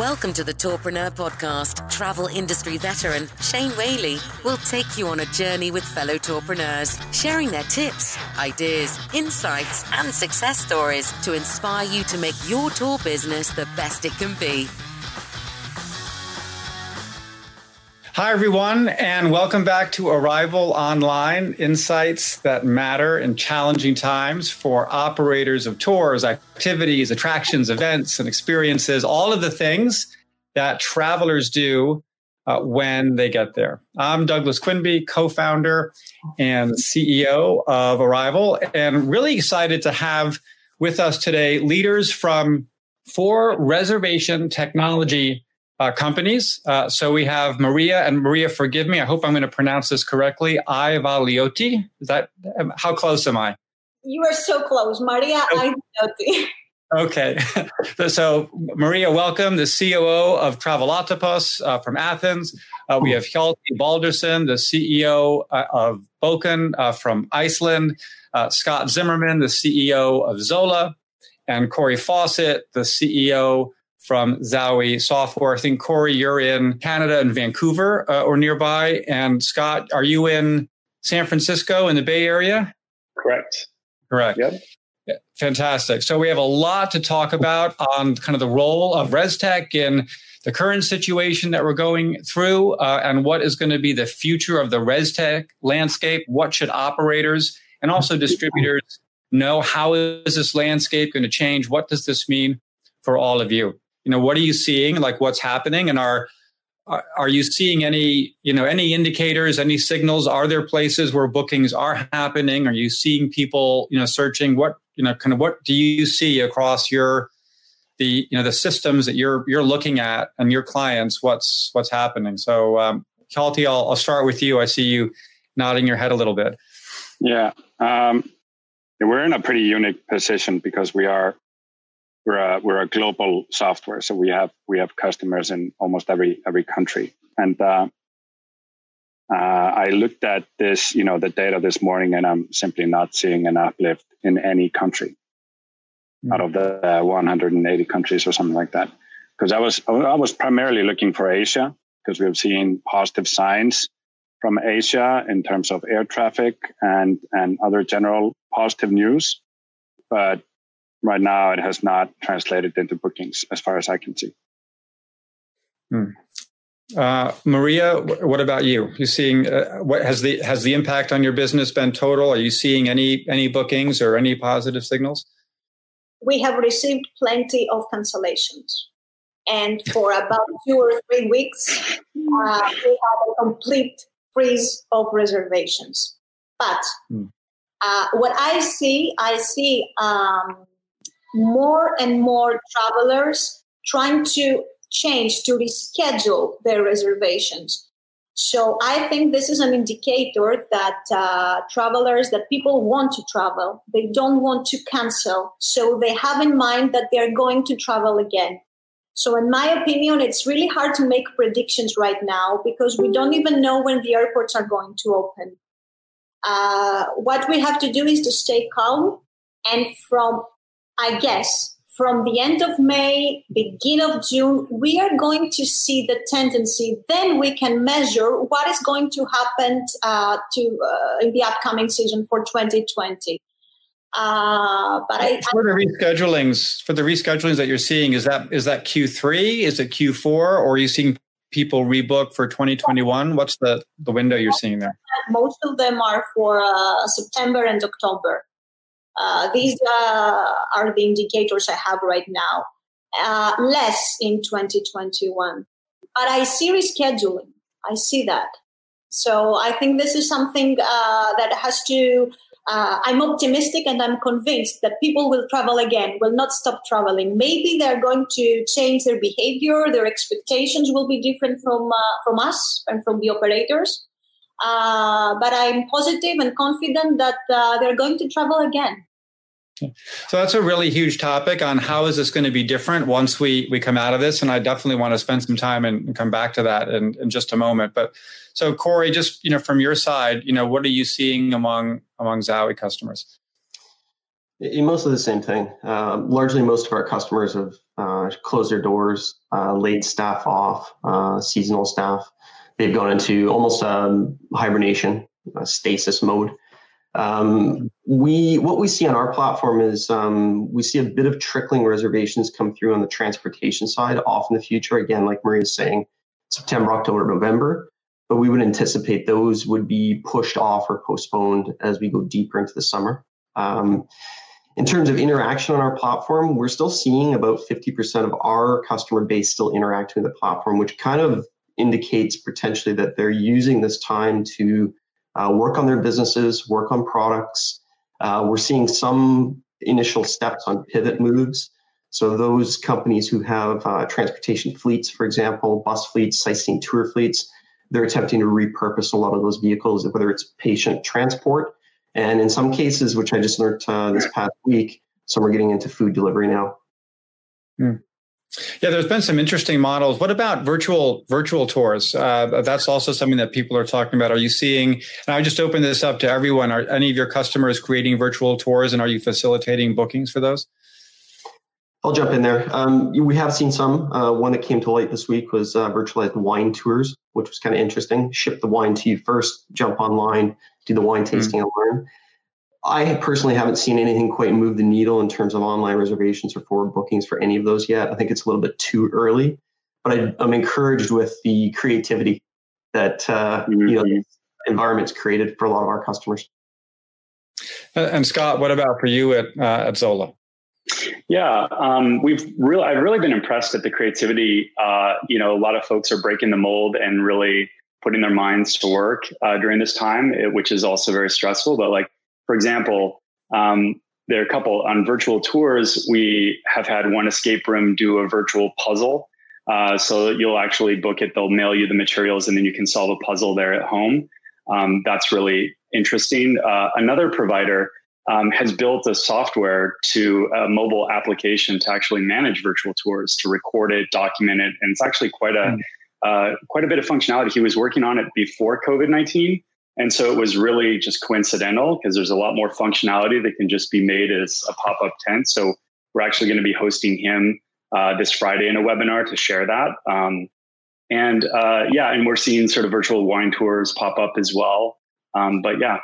Welcome to the Tourpreneur Podcast. Travel industry veteran Shane Whaley will take you on a journey with fellow tourpreneurs, sharing their tips, ideas, insights, and success stories to inspire you to make your tour business the best it can be. Hi, everyone, and welcome back to Arival Online Insights that matter in challenging times for operators of tours, activities, attractions, events, and experiences, all of the things that travelers do uh, when they get there. I'm Douglas Quinby, co founder and CEO of Arival, and really excited to have with us today leaders from four reservation technology uh, companies. Uh, so we have Maria, and Maria, forgive me, I hope I'm going to pronounce this correctly. Aivalioti. Is that how close am I? You are so close, Maria oh. Aivalioti. Okay. so, Maria, welcome, the COO of Travelotopos uh, from Athens. Uh, we have Hjalti Baldursson, the CEO uh, of Bókun uh, from Iceland. Uh, Scott Zimmerman, the CEO of Xola. And Kory Fawcett, the CEO from Zaui Software. I think Kory, you're in Canada and Vancouver uh, or nearby, and Scott, are you in San Francisco in the Bay Area? Correct. Correct. Yep. Fantastic. So we have a lot to talk about on kind of the role of ResTech in the current situation that we're going through, uh, and what is going to be the future of the ResTech landscape. What should operators and also distributors know? How is this landscape going to change? What does this mean for all of you? You know what are you seeing? Like what's happening? And are are you seeing any you know any indicators any signals? Are there places where bookings are happening? Are you seeing people you know searching? What you know kind of what do you see across your the you know the systems that you're you're looking at and your clients? What's what's happening? So um Hjalti, I'll, I'll start with you. I see you nodding your head a little bit. Yeah um we're in a pretty unique position because we are we're a we're a global software, so we have we have customers in almost every every country. And uh, uh, I looked at this, you know, the data this morning, and I'm simply not seeing an uplift in any country mm-hmm. out of the uh, 180 countries or something like that. Because I was I was primarily looking for Asia because we've seen positive signs from Asia in terms of air traffic and and other general positive news, but right now it has not translated into bookings as far as I can see. Hmm. Uh, Maria, what about you? You seeing uh, what has the has the impact on your business been total? Are you seeing any any bookings or any positive signals? We have received plenty of cancellations, and for about two or three weeks, uh, we have a complete freeze of reservations. But hmm. uh, what I see, I see um, more and more travelers trying to change to reschedule their reservations. So I think this is an indicator that uh, travelers, that people want to travel, they don't want to cancel. So they have in mind that they're going to travel again. So in my opinion, it's really hard to make predictions right now because we don't even know when the airports are going to open. Uh, what we have to do is to stay calm and from I guess from the end of May, beginning of June, we are going to see the tendency. Then we can measure what is going to happen uh, to uh, in the upcoming season for 2020. Uh, but I, for the reschedulings, for the reschedulings that you're seeing, is that is that Q3? Is it Q4? Or are you seeing people rebook for 2021? What's the the window you're seeing there? Most of them are for uh, September and October. Uh, these uh, are the indicators I have right now. Uh, less in 2021. But I see rescheduling. I see that. So I think this is something uh, that has to. Uh, I'm optimistic and I'm convinced that people will travel again, will not stop traveling. Maybe they're going to change their behavior, their expectations will be different from from us and from the operators. Uh, but I'm positive and confident that uh, they're going to travel again. So that's a really huge topic on how is this going to be different once we we come out of this, and I definitely want to spend some time and, and come back to that in, in just a moment. But so Kory, just you know from your side, you know what are you seeing among among Zaui customers? Mostly the same thing. Uh, largely, most of our customers have uh, closed their doors, uh, laid staff off, uh, seasonal staff. They've gone into almost um, hibernation, stasis mode. Um, we what we see on our platform is um, we see a bit of trickling reservations come through on the transportation side off in the future. Again, like Maria's saying, September, October, November. But we would anticipate those would be pushed off or postponed as we go deeper into the summer. Um, in terms of interaction on our platform, we're still seeing about 50% of our customer base still interacting with the platform, which kind of indicates potentially that they're using this time to uh, work on their businesses, work on products. Uh, we're seeing some initial steps on pivot moves. So those companies who have uh, transportation fleets, for example, bus fleets, sightseeing tour fleets, they're attempting to repurpose a lot of those vehicles, whether it's patient transport, and in some cases, which I just learned uh, this past week, some are getting into food delivery now. Mm. Yeah, there's been some interesting models. What about virtual virtual tours? Uh, that's also something that people are talking about. Are you seeing? And I just open this up to everyone. Are any of your customers creating virtual tours, and are you facilitating bookings for those? I'll jump in there. Um, we have seen some. Uh, one that came to light this week was uh, virtualized wine tours, which was kind of interesting. Ship the wine to you first, jump online, do the wine tasting, mm. and learn. I personally haven't seen anything quite move the needle in terms of online reservations or forward bookings for any of those yet. I think it's a little bit too early, but I, am encouraged with the creativity that uh, mm-hmm. you know mm-hmm. environments created for a lot of our customers. And Scott, what about for you at uh, at Xola? Yeah, um, we've really I've really been impressed at the creativity. Uh, you know, a lot of folks are breaking the mold and really putting their minds to work uh, during this time, which is also very stressful. But like for example, um, there are a couple on virtual tours. We have had one escape room do a virtual puzzle. Uh, so you'll actually book it, they'll mail you the materials, and then you can solve a puzzle there at home. Um, that's really interesting. Uh, another provider um, has built a software to a mobile application to actually manage virtual tours, to record it, document it, and it's actually quite a mm. uh, quite a bit of functionality. He was working on it before COVID nineteen, and so it was really just coincidental because there's a lot more functionality that can just be made as a pop up tent. So we're actually going to be hosting him uh, this Friday in a webinar to share that. Um, and uh, yeah, and we're seeing sort of virtual wine tours pop up as well. Um, but yeah,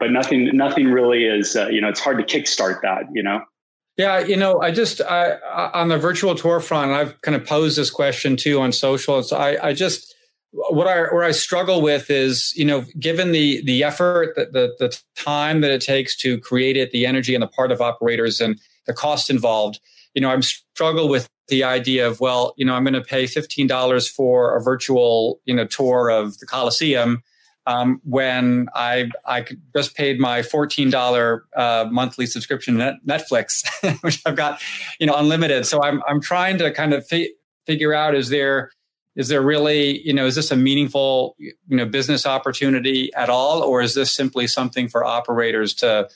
but nothing, nothing really is. Uh, you know, it's hard to kickstart that. You know. Yeah, you know, I just I, on the virtual tour front, I've kind of posed this question too on social. So I, I just what I where I struggle with is you know given the the effort the, the the time that it takes to create it the energy and the part of operators and the cost involved you know I'm struggle with the idea of well you know I'm going to pay fifteen dollars for a virtual you know tour of the Coliseum um, when I I just paid my fourteen dollar uh, monthly subscription to Netflix which I've got you know unlimited. So I'm I'm trying to kind of fi- figure out is there is there really you know is this a meaningful you know business opportunity at all? Or is this simply something for operators to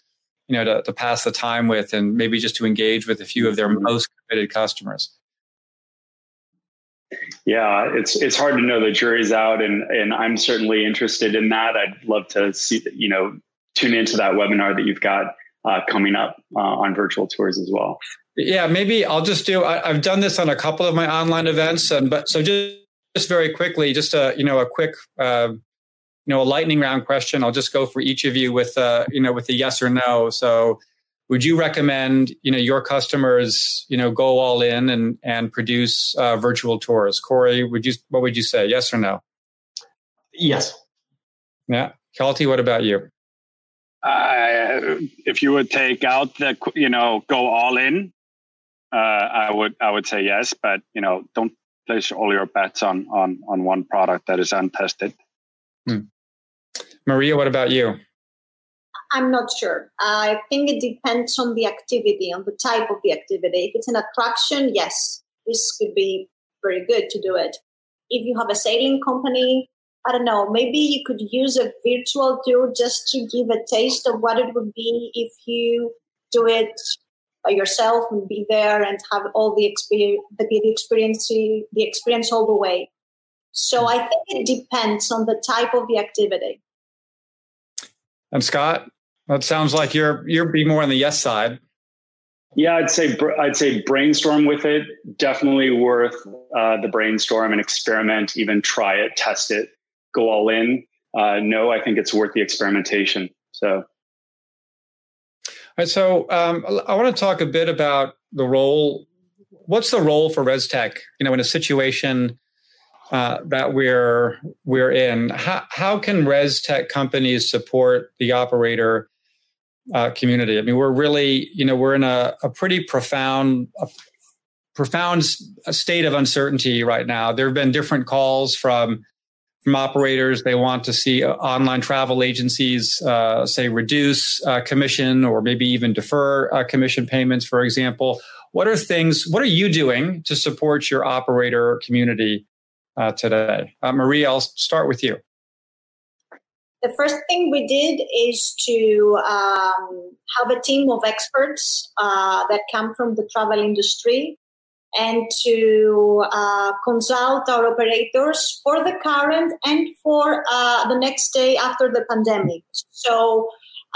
you know to, to pass the time with and maybe just to engage with a few of their mm-hmm. most committed customers? Yeah it's it's hard to know. The jury's out and and i'm certainly interested in that. I'd love to see you know tune into that webinar that you've got uh, coming up uh, on virtual tours as well. Yeah maybe i'll just do I, have done this on a couple of my online events and but so just just very quickly, just a you know a quick uh, you know a lightning round question. I'll just go for each of you with uh, you know with a yes or no. So, would you recommend you know your customers you know go all in and and produce uh, virtual tours? Kory, would you what would you say? Yes or no? Yes. Yeah, Hjalti, what about you? Uh, if you would take out the, you know, go all in, uh, I would I would say yes, but you know, don't place all your bets on on on one product that is untested. Hmm. Maria, what about you? I'm not sure. I think it depends on the activity, on the type of the activity. If it's an attraction, yes, this could be very good to do it. If you have a sailing company, I don't know, maybe you could use a virtual tour just to give a taste of what it would be if you do it by yourself and be there and have all the experience, the experience, the experience all the way. So I think it depends on the type of the activity. And Scott, that sounds like you're you're be more on the yes side. Yeah, I'd say I'd say brainstorm with it. Definitely worth uh, the brainstorm and experiment. Even try it, test it, go all in. Uh, no, I think it's worth the experimentation. So, So um, I want to talk a bit about the role. What's the role for ResTech? You know, in a situation uh, that we're we're in. How how can res tech companies support the operator uh, community? I mean, we're really you know we're in a, a pretty profound a profound state of uncertainty right now. There have been different calls from from operators. They want to see uh, online travel agencies uh, say reduce uh, commission or maybe even defer uh, commission payments, for example. What are things? What are you doing to support your operator community uh, today. Uh, Maria, I'll start with you. The first thing we did is to um, have a team of experts that come from the travel industry and to uh, consult our operators for the current and for uh, the next day after the pandemic. So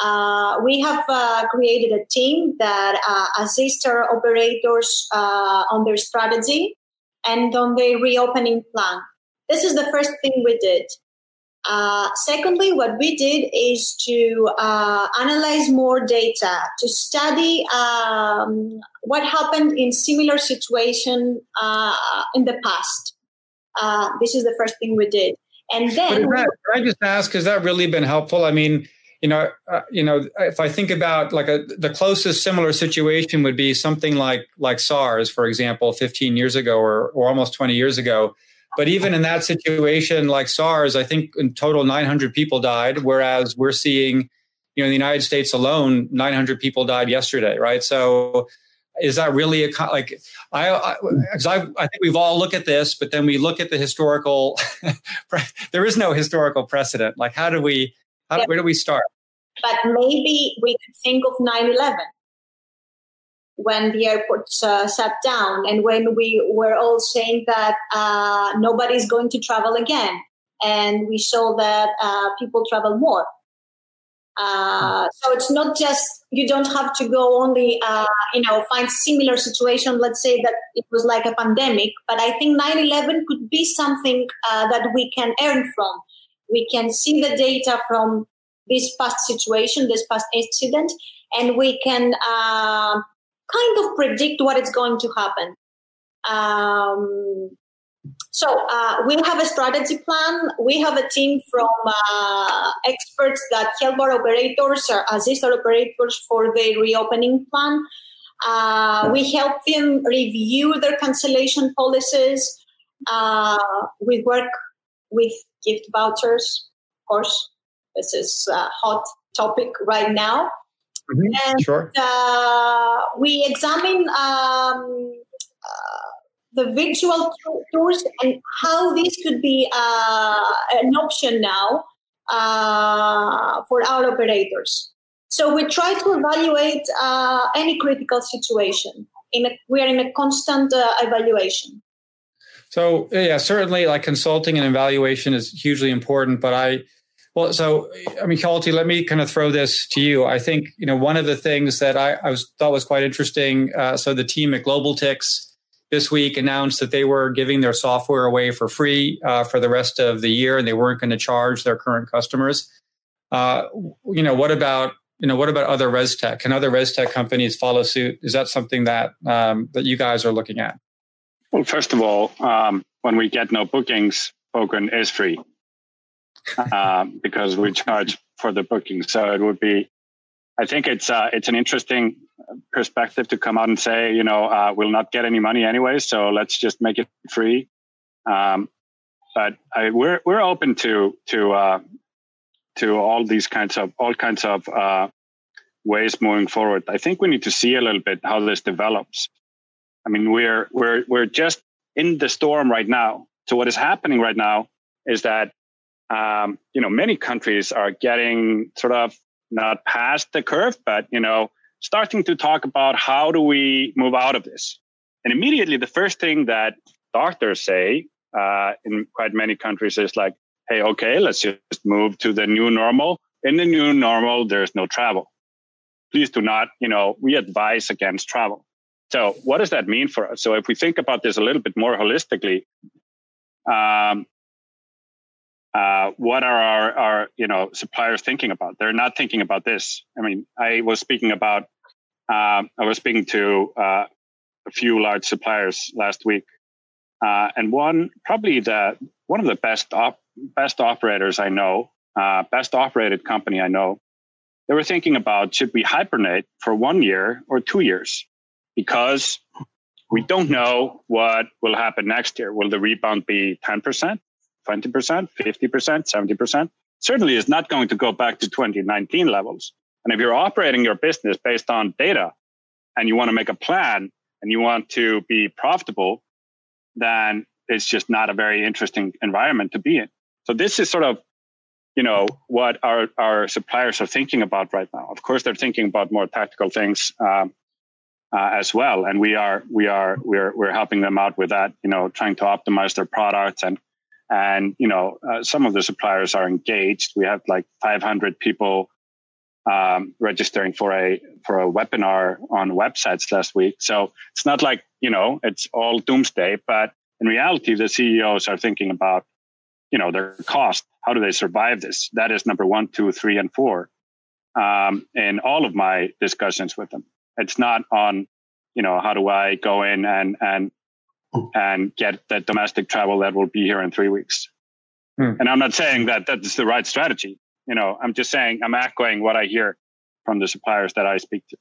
uh, we have uh, created a team that uh, assists our operators uh, on their strategy and on their reopening plan. This is the first thing we did. Uh, secondly, what we did is to uh, analyze more data, to study um, what happened in similar situation uh, in the past. Uh, this is the first thing we did, and then. That, can I just ask? Has that really been helpful? I mean, you know, uh, you know, if I think about like a, the closest similar situation would be something like like SARS, for example, 15 years ago or, or almost 20 years ago. But even in that situation, like SARS, I think in total 900 people died, whereas we're seeing, you know, in the United States alone, 900 people died yesterday, right? So, is that really a like I I, I, I think we've all looked at this, but then we look at the historical. there is no historical precedent. Like, how do we how, Where do we start? But maybe we could think of 9 11 when the airports uh, shut down and when we were all saying that uh, nobody's going to travel again. And we saw that uh, people travel more. Uh, so it's not just you don't have to go only uh, you know find similar situation let's say that it was like a pandemic but i think 9-11 could be something uh, that we can earn from we can see the data from this past situation, this past incident, and we can uh, kind of predict what is going to happen. Um, so uh, we have a strategy plan. We have a team from uh, experts that help our operators or assist our operators for the reopening plan. Uh, we help them review their cancellation policies. Uh, we work with gift vouchers, of course. This is a hot topic right now. Mm-hmm. And sure. uh, we examine um, uh, the virtual tours and how this could be uh, an option now uh, for our operators. So we try to evaluate uh, any critical situation. In a, we are in a constant uh, evaluation. So yeah, certainly like consulting and evaluation is hugely important. But I, well, so I mean, Hjalti, let me kind of throw this to you. I think you know one of the things that I, I was thought was quite interesting. Uh, so the team at GlobalTix this week announced that they were giving their software away for free uh, for the rest of the year, and they weren't going to charge their current customers. Uh, you know, what about you know what about other res tech? Can other res tech companies follow suit? Is that something that um, that you guys are looking at? Well, first of all, um, when we get no bookings, Bókun is free um, because we charge for the booking. So it would be I think it's uh, it's an interesting perspective to come out and say, you know, uh, we'll not get any money anyway, so let's just make it free. Um, but I, we're we're open to to uh, to all these kinds of all kinds of uh, ways moving forward. I think we need to see a little bit how this develops. I mean, we're we're we're just in the storm right now. So what is happening right now is that um, you know many countries are getting sort of not past the curve, but you know starting to talk about how do we move out of this. And immediately, the first thing that doctors say uh, in quite many countries is like, "Hey, okay, let's just move to the new normal. In the new normal, there's no travel. Please do not, you know, we advise against travel." So, what does that mean for us? So, if we think about this a little bit more holistically, um, uh, what are our, our you know suppliers thinking about? They're not thinking about this. I mean, I was speaking about um, I was speaking to uh, a few large suppliers last week, uh, and one probably the one of the best op- best operators I know, uh, best operated company I know. They were thinking about should we hibernate for one year or two years because we don't know what will happen next year. Will the rebound be 10%, 20%, 50%, 70%? Certainly is not going to go back to 2019 levels. And if you're operating your business based on data and you want to make a plan and you want to be profitable, then it's just not a very interesting environment to be in. So this is sort of, you know, what our, our suppliers are thinking about right now. Of course, they're thinking about more tactical things. Um, uh, as well. And we are we are we're we're helping them out with that. You know, trying to optimize their products and and you know uh, some of the suppliers are engaged. We have like 500 people um, registering for a for a webinar on websites last week. So it's not like you know it's all doomsday, but in reality, the CEOs are thinking about you know their cost. How do they survive this? That is number one, two, three, and four um, in all of my discussions with them. It's not on, you know, how do I go in and and and get that domestic travel that will be here in three weeks. Hmm. And I'm not saying that that's the right strategy. You know, I'm just saying I'm echoing what I hear from the suppliers that I speak to.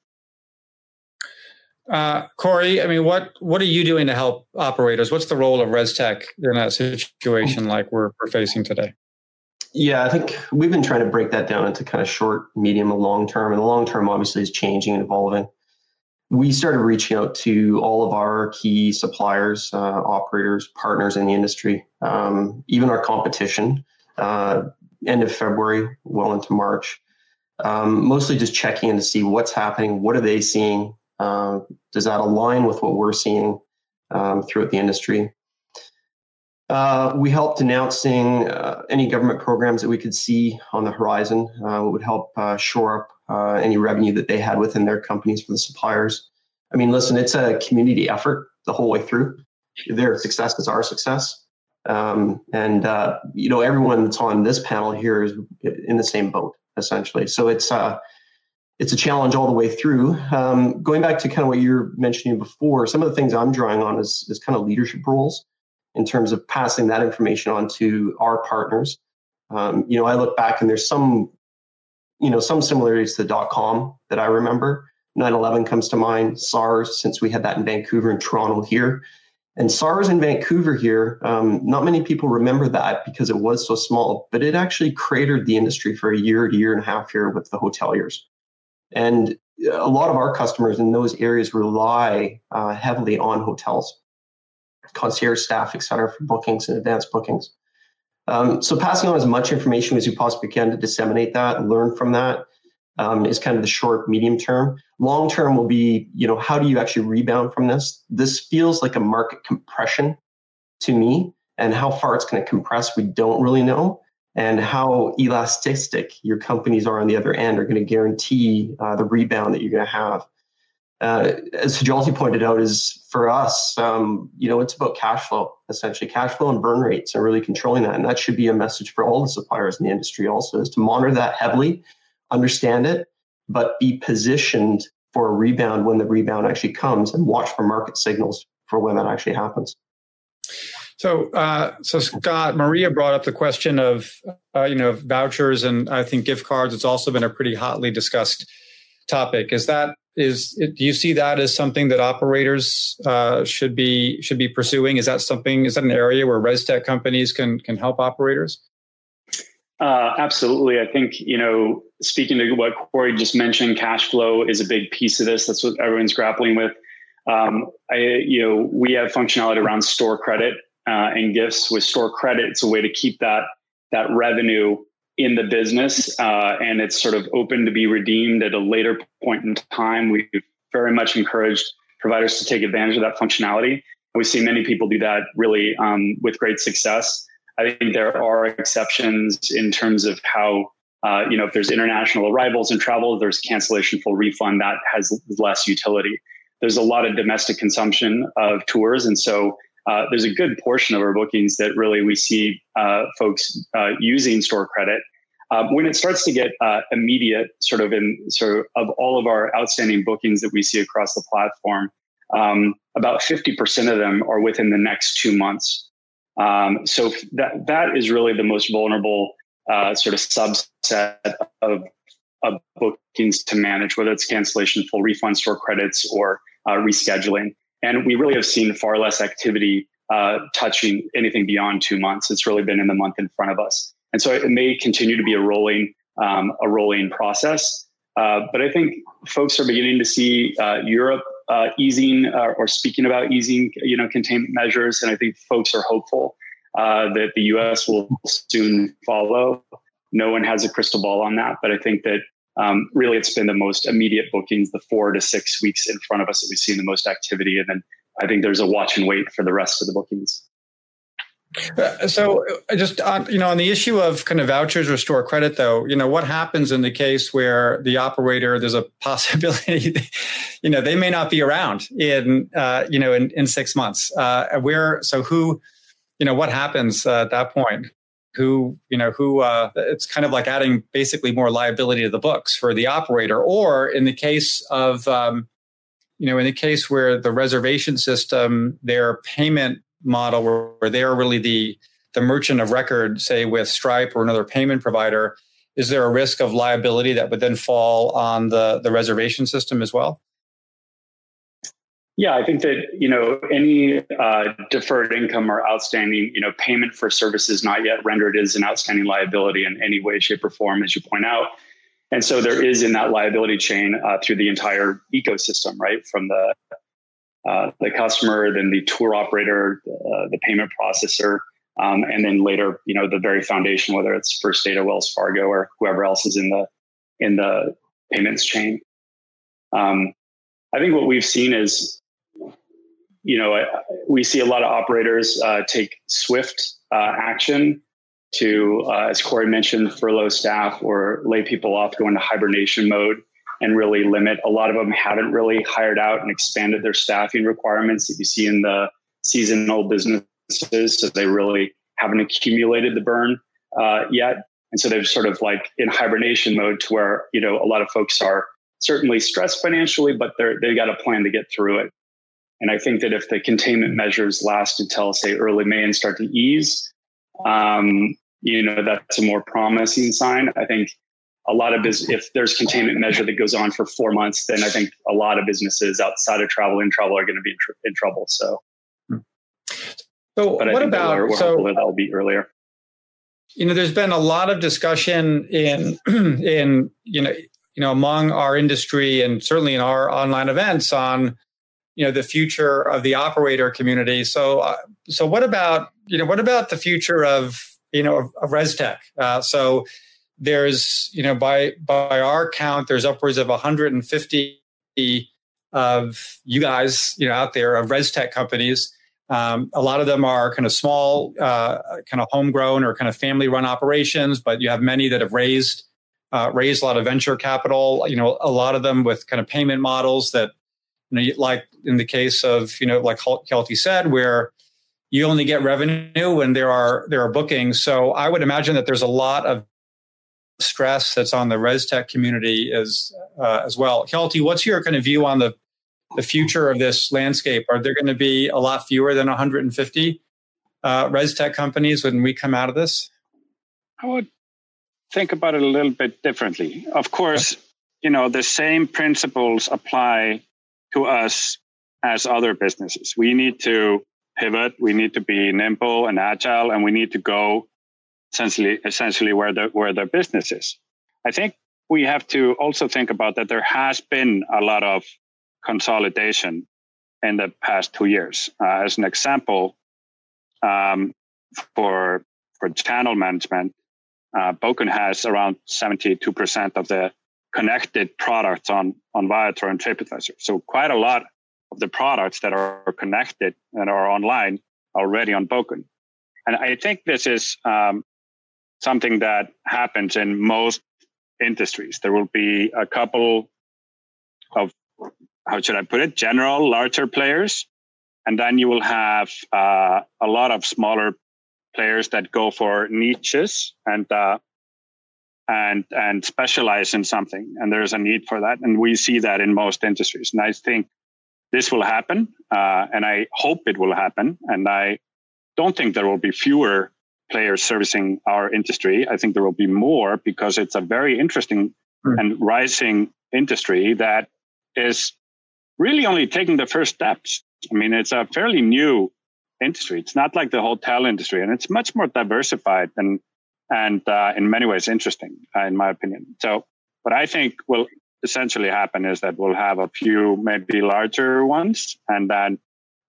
Uh, Kory, I mean, what what are you doing to help operators? What's the role of ResTech in that situation like we're, we're facing today? Yeah, I think we've been trying to break that down into kind of short, medium, and long term. And the long term obviously is changing and evolving we started reaching out to all of our key suppliers, uh, operators, partners in the industry, um, even our competition, uh, end of February, well into March. Um, mostly just checking in to see what's happening, what are they seeing, uh, does that align with what we're seeing um, throughout the industry? Uh, we helped announcing uh, any government programs that we could see on the horizon. Uh, would help shore up uh, any revenue that they had within their companies for the suppliers. I mean, listen, it's a community effort the whole way through. Their success is our success. Um, and, uh, you know, everyone that's on this panel here is in the same boat, essentially. So it's, uh, it's a challenge all the way through. Um, going back to kind of what you were mentioning before, some of the things I'm drawing on is, is kind of leadership roles in terms of passing that information on to our partners. Um, you know, I look back and there's some you know, some similarities to the dot com that I remember. 9/11 comes to mind. SARS, since we had that in Vancouver and Toronto here, and SARS in Vancouver here. Um, not many people remember that because it was so small, but it actually cratered the industry for a year to year and a half here with the hoteliers, and a lot of our customers in those areas rely uh, heavily on hotels, concierge staff, et cetera, for bookings and advanced bookings. Um, so passing on as much information as you possibly can to disseminate that learn from that um, is kind of the short, medium term. Long term will be, you know, how do you actually rebound from this? This feels like a market compression to me, and how far it's going to compress, we don't really know. And how elastic your companies are on the other end are going to guarantee uh, the rebound that you're going to have uh, as Hjalti pointed out, is for us, um, you know, it's about cash flow, essentially cash flow and burn rates and really controlling that. And that should be a message for all the suppliers in the industry also is to monitor that heavily, understand it, but be positioned for a rebound when the rebound actually comes and watch for market signals for when that actually happens. So, uh, so Scott, Maria brought up the question of, uh, you know, vouchers and I think gift cards. It's also been a pretty hotly discussed topic. Is that is do you see that as something that operators uh, should be should be pursuing? Is that something? Is that an area where res tech companies can can help operators? Uh, absolutely. I think you know, speaking to what Kory just mentioned, cash flow is a big piece of this. That's what everyone's grappling with. Um, I, you know, we have functionality around store credit uh, and gifts. With store credit, it's a way to keep that that revenue in the business, uh, and it's sort of open to be redeemed at a later point in time. We've very much encouraged providers to take advantage of that functionality. We see many people do that really um, with great success. I think there are exceptions in terms of how, uh, you know, if there's international arrivals and travel, there's cancellation full refund that has less utility. There's a lot of domestic consumption of tours. And so uh, there's a good portion of our bookings that really we see uh, folks uh, using store credit. Um, when it starts to get uh, immediate, sort of in sort of, of all of our outstanding bookings that we see across the platform, um, about 50% of them are within the next two months. Um, so that that is really the most vulnerable uh, sort of subset of, of bookings to manage, whether it's cancellation, full refund, store credits, or rescheduling. And we really have seen far less activity uh, touching anything beyond two months. It's really been in the month in front of us, and so it may continue to be a rolling um, a rolling process. Uh, but I think folks are beginning to see uh, Europe uh, easing uh, or speaking about easing, you know, containment measures, and I think folks are hopeful uh, that the U.S. will soon follow. No one has a crystal ball on that, but I think that um, really it's been the most immediate bookings, the four to six weeks in front of us that we've seen the most activity. And then I think there's a watch and wait for the rest of the bookings. Uh, so uh, just on you know on the issue of kind of vouchers or store credit though you know what happens in the case where the operator there's a possibility you know they may not be around in uh, you know in, in six months uh, where so who you know what happens uh, at that point who you know who uh, it's kind of like adding basically more liability to the books for the operator. Or in the case of um, you know in the case where the reservation system their payment model where, where they are really the the merchant of record say with stripe or another payment provider is there a risk of liability that would then fall on the the reservation system as well yeah, I think that you know any uh, deferred income or outstanding you know payment for services not yet rendered is an outstanding liability in any way, shape, or form, as you point out. And so there is in that liability chain uh, through the entire ecosystem, right, from the uh, the customer, then the tour operator, uh, the payment processor, um, and then later, you know, the very foundation, whether it's First Data, Wells Fargo, or whoever else is in the in the payments chain. Um, I think what we've seen is you know, we see a lot of operators uh, take swift uh, action to, uh, as Kory mentioned, furlough staff or lay people off, go into hibernation mode and really limit. A lot of them haven't really hired out and expanded their staffing requirements that you see in the seasonal businesses. So they really haven't accumulated the burn uh, yet. And so they're sort of like in hibernation mode to where, you know, a lot of folks are certainly stressed financially, but they're, they've got a plan to get through it. And I think that if the containment measures last until, say, early May and start to ease, um, you know, that's a more promising sign. I think a lot of business, if there's containment measure that goes on for four months, then I think a lot of businesses outside of travel and travel are going to be in, tr- in trouble. So, so what about we're, we're so that'll be earlier. You know, there's been a lot of discussion in in you know you know among our industry and certainly in our online events on you know the future of the operator community. So uh, so what about you know what about the future of you know of, of ResTech? Uh, so there's you know by by our count there's upwards of 150 of you guys you know out there of ResTech companies. Um, a lot of them are kind of small, uh, kind of homegrown or kind of family run operations, but you have many that have raised uh, raised a lot of venture capital. You know, a lot of them with kind of payment models that you know, like in the case of you know, like Hjalti said, where you only get revenue when there are there are bookings. So I would imagine that there's a lot of stress that's on the res tech community as uh, as well. Hjalti, what's your kind of view on the the future of this landscape? Are there going to be a lot fewer than 150 uh, res tech companies when we come out of this? I would think about it a little bit differently. Of course, you know, the same principles apply to us as other businesses. We need to pivot, we need to be nimble and agile, and we need to go essentially essentially where the where the business is. I think we have to also think about that there has been a lot of consolidation in the past two years. Uh, as an example, um, for for channel management, uh, Bókun has around 72% of the connected products on on Viator and TripAdvisor. So quite a lot of the products that are connected and are online already on Bókun. And I think this is um, something that happens in most industries. There will be a couple of, how should I put it, general larger players. And then you will have uh, a lot of smaller players that go for niches and uh, and and specialize in something. And there's a need for that, and we see that in most industries. And I think this will happen, uh, and I hope it will happen. And I don't think there will be fewer players servicing our industry. I think there will be more because it's a very interesting mm. and rising industry that is really only taking the first steps. I mean, it's a fairly new industry. It's not like the hotel industry, and it's much more diversified and and uh, in many ways interesting, uh, in my opinion. So, what I think will essentially happen is that we'll have a few maybe larger ones, and then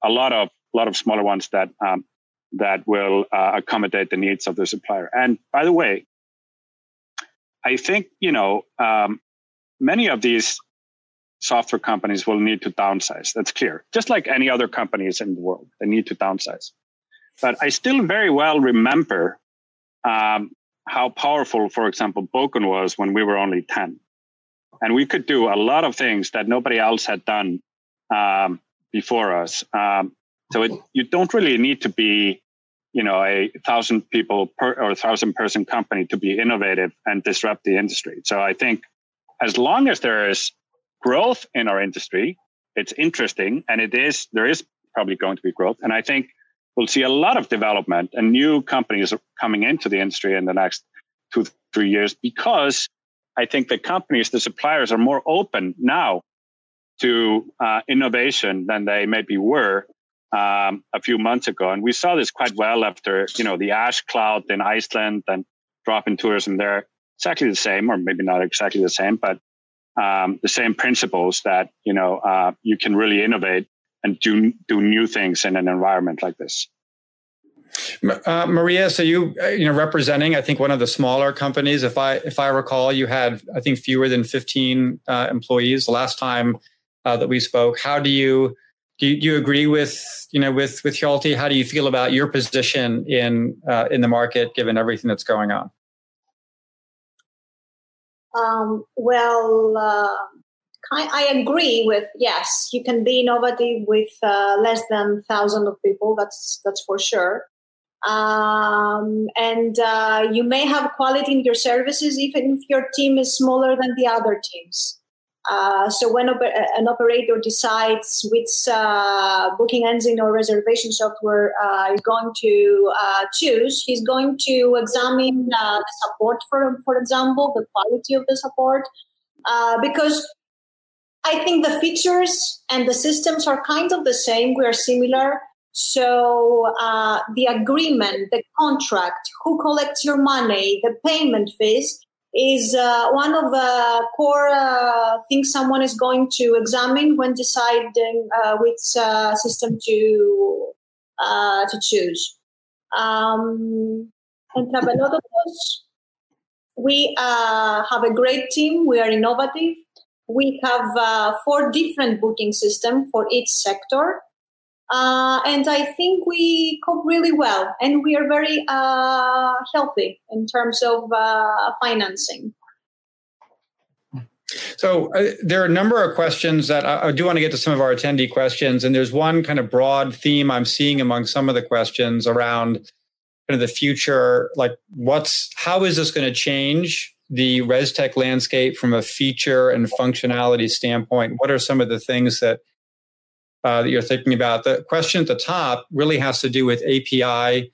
a lot of lot of smaller ones that um, that will uh, accommodate the needs of the supplier. And by the way, I think you know um, many of these software companies will need to downsize. That's clear. Just like any other companies in the world, they need to downsize. But I still very well remember um, how powerful, for example, Bókun was when we were only 10. And we could do a lot of things that nobody else had done um, before us. Um, so it, you don't really need to be, you know, a thousand people per or a thousand person company to be innovative and disrupt the industry. So I think as long as there is growth in our industry, it's interesting and it is, there is probably going to be growth. And I think we'll see a lot of development and new companies coming into the industry in the next two, three years because I think the companies, the suppliers are more open now to uh, innovation than they maybe were um, a few months ago. And we saw this quite well after, you know, the ash cloud in Iceland and drop in tourism there. Exactly the same, or maybe not exactly the same, but um, the same principles that, you know, uh, you can really innovate and do, do new things in an environment like this. Uh, Maria, so you uh, you know representing I think one of the smaller companies. If I if I recall, you had I think fewer than fifteen uh, employees the last time uh, that we spoke. How do you do you, do you agree with you know with with Hjalti? How do you feel about your position in uh, in the market given everything that's going on? Um, well, uh, I, I, agree with yes. You can be innovative with uh, less than thousand of people. That's that's for sure. Um, and uh, you may have quality in your services even if your team is smaller than the other teams. Uh, so when op- an operator decides which uh, booking engine or reservation software uh, is going to uh, choose, he's going to examine uh, the support, for for example, the quality of the support, because I think the features and the systems are kind of the same. We are similar. So the agreement, the contract, who collects your money, the payment fees is uh, one of the core uh, things someone is going to examine when deciding uh, which uh, system to uh, to choose. Um, and Travelotopos, we uh, have a great team. We are innovative. We have four different booking systems for each sector. Uh, and I think we cope really well, and we are very uh, healthy in terms of uh, financing. So uh, there are a number of questions that I, I, do want to get to some of our attendee questions, and there's one kind of broad theme I'm seeing among some of the questions around kind of the future, like what's how is this going to change the ResTech landscape from a feature and functionality standpoint? What are some of the things that uh, that you're thinking about. The question at the top really has to do with API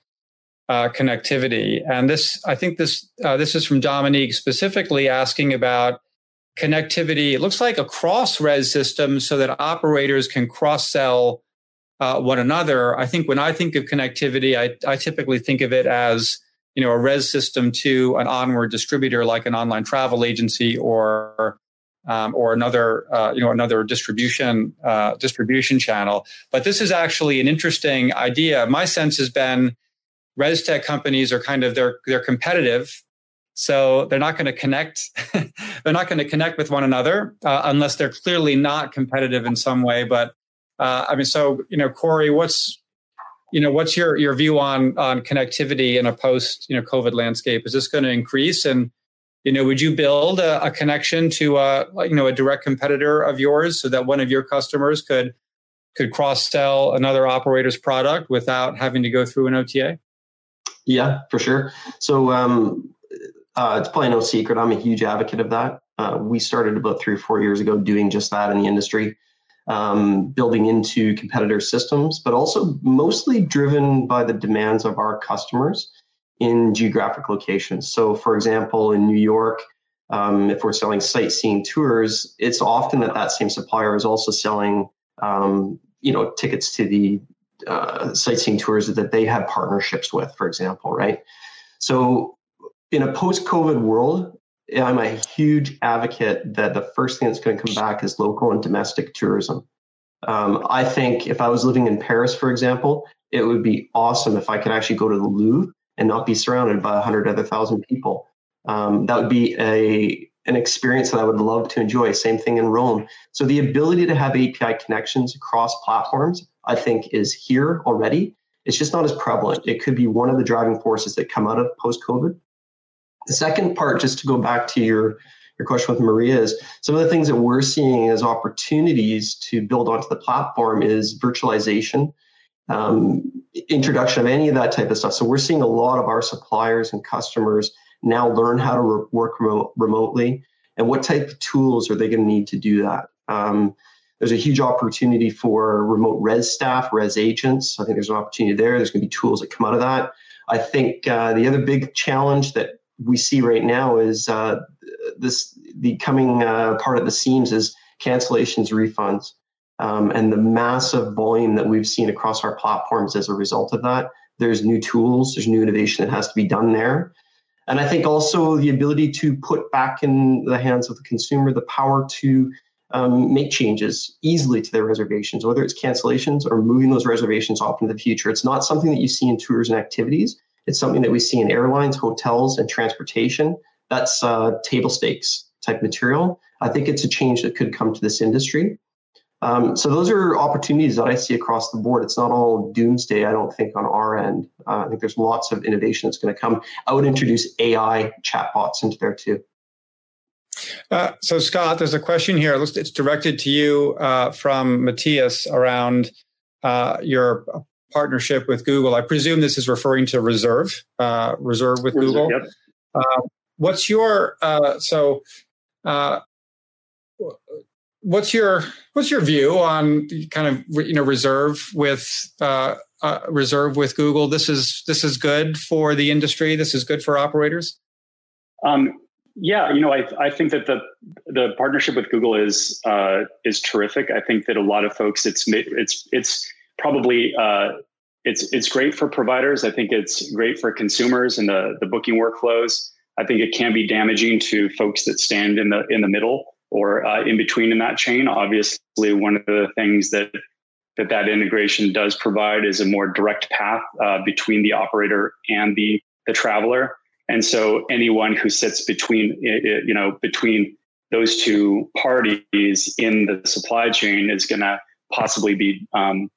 uh, connectivity, and this I think this uh, this is from Dominique specifically asking about connectivity, it looks like across res systems so that operators can cross sell uh, one another. I think when I think of connectivity, I, I typically think of it as you know a res system to an onward distributor like an online travel agency or um, or another uh, you know another distribution uh, distribution channel. But this is actually an interesting idea. My sense has been res tech companies are kind of they're they're competitive so they're not going to connect. they're not going to connect with one another uh, unless they're clearly not competitive in some way. But uh, I mean, so you know, Kory, what's you know, what's your your view on on connectivity in a post you know COVID landscape? Is this going to increase? And you know, would you build a, a connection to a you know a direct competitor of yours so that one of your customers could could cross sell another operator's product without having to go through an OTA? Yeah, for sure. So um, uh, it's probably no secret. I'm a huge advocate of that. Uh, we started about three or four years ago doing just that in the industry, um, building into competitor systems, but also mostly driven by the demands of our customers in geographic locations. So, for example, in New York, um, if we're selling sightseeing tours, it's often that that same supplier is also selling, um, you know, tickets to the uh, sightseeing tours that they have partnerships with, for example, right? So in a post-COVID world, I'm a huge advocate that the first thing that's going to come back is local and domestic tourism. Um, I think if I was living in Paris, for example, it would be awesome if I could actually go to the Louvre and not be surrounded by a hundred other thousand people. Um, that would be a an experience that I would love to enjoy. Same thing in Rome. So the ability to have API connections across platforms, I think, is here already. It's just not as prevalent. It could be one of the driving forces that come out of post COVID. The second part, just to go back to your your question with Maria, is some of the things that we're seeing as opportunities to build onto the platform is virtualization, um, introduction of any of that type of stuff. So we're seeing a lot of our suppliers and customers now learn how to re- work remote, remotely, and what type of tools are they going to need to do that. Um, there's a huge opportunity for remote res staff, res agents. I think there's an opportunity there. There's going to be tools that come out of that. I think uh, the other big challenge that we see right now is uh, this the coming uh, part of the seams is cancellations, refunds, um, and the massive volume that we've seen across our platforms as a result of that. There's new tools, there's new innovation that has to be done there. And I think also the ability to put back in the hands of the consumer the power to um, make changes easily to their reservations, whether it's cancellations or moving those reservations off into the future. It's not something that you see in tours and activities. It's something that we see in airlines, hotels, and transportation. That's uh, table stakes type material. I think it's a change that could come to this industry. Um, so those are opportunities that I see across the board. It's not all doomsday, I don't think, on our end. Uh, I think there's lots of innovation that's going to come. I would introduce AI chatbots into there too. Uh, so, Scott, there's a question here. It's directed to you uh, from Matthias around uh, your partnership with Google. I presume this is referring to Reserve, uh, Reserve with Reserve, Google. Yep. Uh, what's your uh, so? Uh, what's your what's your view on kind of you know Reserve with uh, uh, Reserve with Google? This is this is good for the industry. This is good for operators. Um, yeah, you know, I, I think that the the partnership with Google is uh, is terrific. I think that a lot of folks, it's it's it's probably uh, it's it's great for providers. I think it's great for consumers and the the booking workflows. I think it can be damaging to folks that stand in the in the middle or uh, in between in that chain. Obviously, one of the things that that that integration does provide is a more direct path uh, between the operator and the the traveler. And so, anyone who sits between you know between those two parties in the supply chain is going to possibly be um,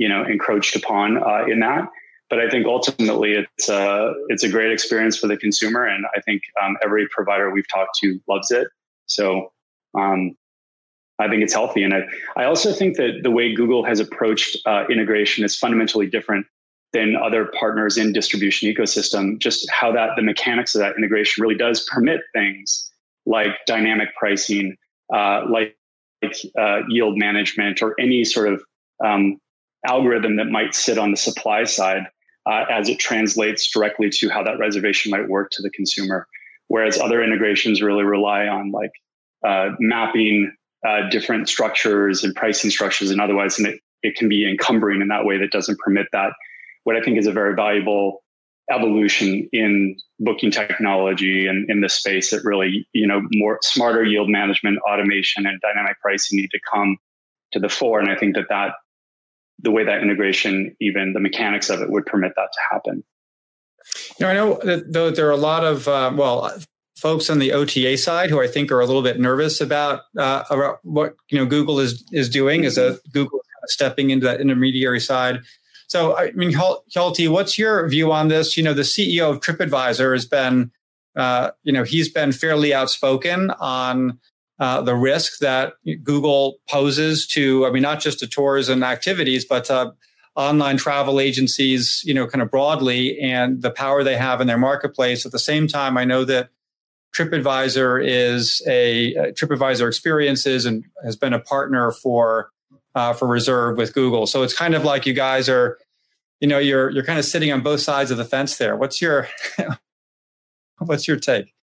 you know encroached upon uh, in that. But I think ultimately it's a uh, it's a great experience for the consumer, and I think um, every provider we've talked to loves it. So um, I think it's healthy, and I I also think that the way Google has approached uh, integration is fundamentally different than other partners in distribution ecosystem. Just how that the mechanics of that integration really does permit things like dynamic pricing, uh, like, like uh, yield management, or any sort of um, algorithm that might sit on the supply side uh, as it translates directly to how that reservation might work to the consumer. Whereas other integrations really rely on like uh, mapping uh, different structures and pricing structures and otherwise, and it, it can be encumbering in that way that doesn't permit that. What I think is a very valuable evolution in booking technology and in this space that really, you know, more smarter yield management, automation, and dynamic pricing need to come to the fore. And I think that that the way that integration, even the mechanics of it, would permit that to happen. You know, I know that though there are a lot of uh, well folks on the OTA side who I think are a little bit nervous about uh, about what you know Google is is doing as a Google stepping into that intermediary side. So I mean, Hjalti, what's your view on this? You know, the CEO of TripAdvisor has been, uh, you know, he's been fairly outspoken on uh, the risk that Google poses to, I mean, not just to tours and activities, but uh, online travel agencies, you know, kind of broadly, and the power they have in their marketplace. At the same time, I know that TripAdvisor is a uh, TripAdvisor experiences and has been a partner for uh, for Reserve with Google. So it's kind of like you guys are, you know, you're you're kind of sitting on both sides of the fence there. What's your what's your take?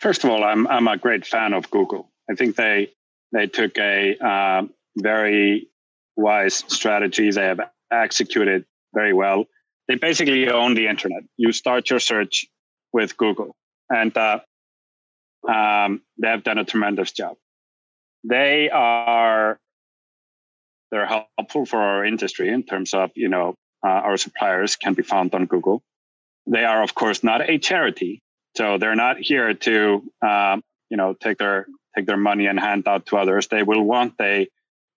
First of all, I'm I'm a great fan of Google. I think they they took a uh, very wise strategy. They have executed very well. They basically own the internet. You start your search with Google, and uh, um, they have done a tremendous job. They are they're helpful for our industry in terms of you know uh, our suppliers can be found on Google. They are of course not a charity, so they're not here to um, you know take their take their money and hand out to others. They will want a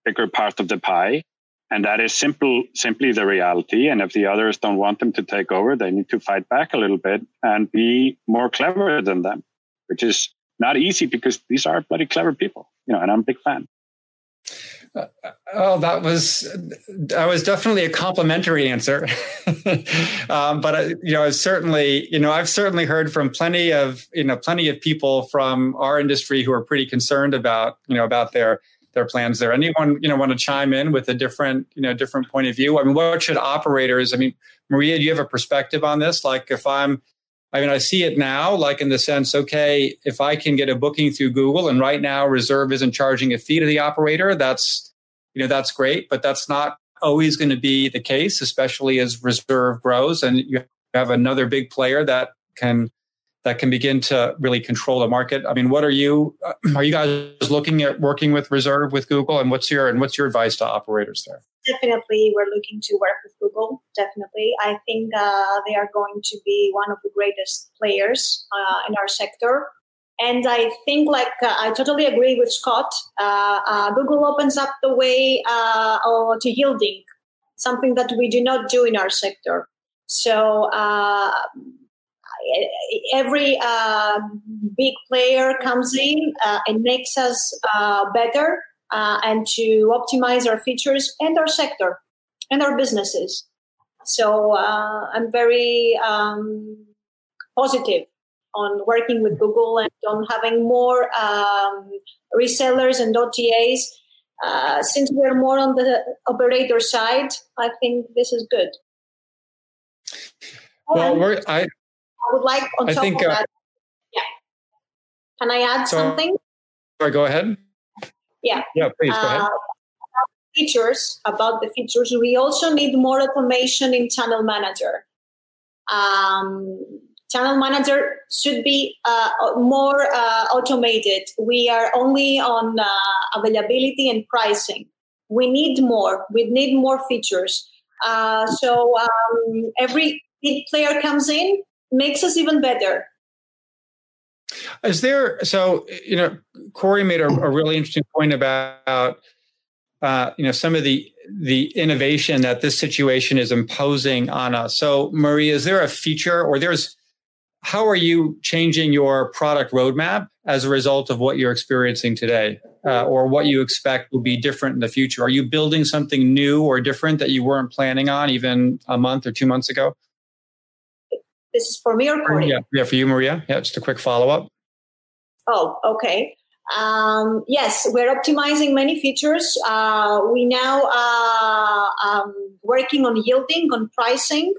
bigger part of the pie, and that is simple simply the reality. And if the others don't want them to take over, they need to fight back a little bit and be more clever than them, which is not easy because these are bloody clever people, you know. And I'm a big fan. Uh, oh, that was that was definitely a complimentary answer, um, but uh, you know, I certainly, you know, I've certainly heard from plenty of you know plenty of people from our industry who are pretty concerned about you know about their their plans there. Anyone you know want to chime in with a different you know different point of view? I mean, what should operators? I mean, Maria, do you have a perspective on this? Like, if I'm I mean, I see it now, like in the sense, okay, if I can get a booking through Google and right now Reserve isn't charging a fee to the operator, that's, you know, that's great, but that's not always going to be the case, especially as Reserve grows and you have another big player that can that can begin to really control the market. I mean, what are you are you guys looking at working with Reserve with Google and what's your and what's your advice to operators there? definitely we're looking to work with Google. Definitely, I think uh, they are going to be one of the greatest players uh, in our sector. And I think, like, uh, I totally agree with Scott. Uh, uh, Google opens up the way uh, to yielding, something that we do not do in our sector. So every big player comes in and makes us better uh, and to optimize our features and our sector and our businesses. So uh, I'm very um, positive on working with Google and on having more um, resellers and OTAs. Uh, since we're more on the operator side, I think this is good. Well, we're, I, I would like on I top think, of uh. Yeah. Can I add so, something? Sorry, go ahead. Yeah. Yeah, please go ahead. Uh, features about the features. We also need more automation in Channel Manager. Um, Channel Manager should be uh, more uh, automated. We are only on uh, availability and pricing. We need more. We need more features. Uh, so um, every big player comes in, makes us even better. Is there so you know Kory made a, a really interesting point about uh, you know some of the the innovation that this situation is imposing on us. So Marie, is there a feature or there's how are you changing your product roadmap as a result of what you're experiencing today, uh, or what you expect will be different in the future? Are you building something new or different that you weren't planning on even a month or two months ago? This is for me or Kory? Yeah, yeah, for you, Maria. Yeah, just a quick follow up. Oh, okay. Um, yes, we're optimizing many features. Uh, we now are uh, um, working on yielding, on pricing.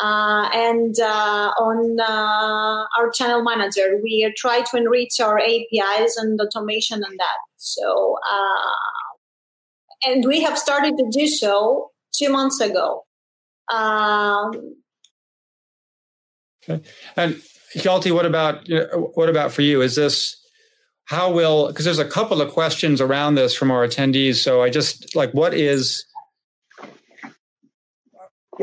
Uh, and uh, on uh, our channel manager, we try to enrich our APIs and automation and that. So, uh, and we have started to do so two months ago. Um, okay. And Hjalti, what about what about for you? Is this how will because there's a couple of questions around this from our attendees. So I just like what is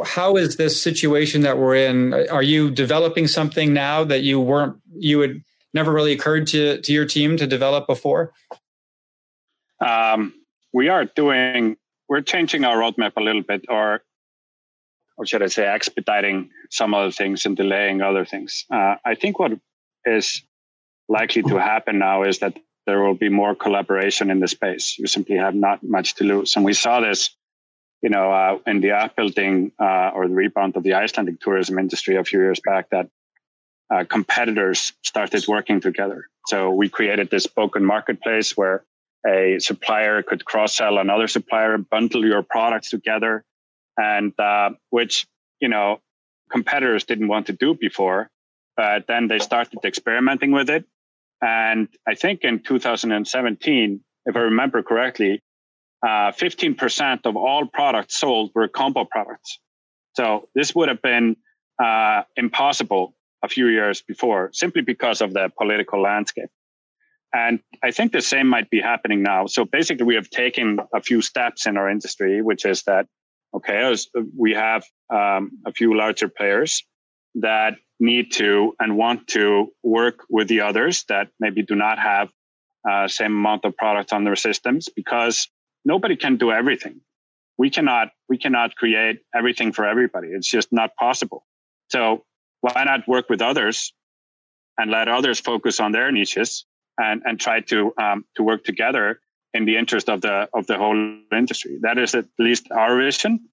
how is this situation that we're in? Are you developing something now that you weren't you would never really occurred to to your team to develop before? Um, we are doing we're changing our roadmap a little bit, or or should I say, expediting some other things and delaying other things. Uh, I think what is likely to happen now is that there will be more collaboration in the space. You simply have not much to lose, and we saw this you know, uh, in the app building uh, or the rebound of the Icelandic tourism industry a few years back, that uh, competitors started working together. So we created this Bókun marketplace where a supplier could cross sell another supplier, bundle your products together, and uh, which you know competitors didn't want to do before. But then they started experimenting with it, and I think in 2017, if I remember correctly, uh, 15% of all products sold were combo products. So this would have been uh, impossible a few years before simply because of the political landscape. And I think the same might be happening now. So basically, we have taken a few steps in our industry, which is that, okay, we have um, a few larger players that need to and want to work with the others that maybe do not have uh, same amount of products on their systems because nobody can do everything. We cannot we cannot create everything for everybody. It's just not possible. So why not work with others and let others focus on their niches and, and try to um, to work together in the interest of the of the whole industry. That is at least our vision,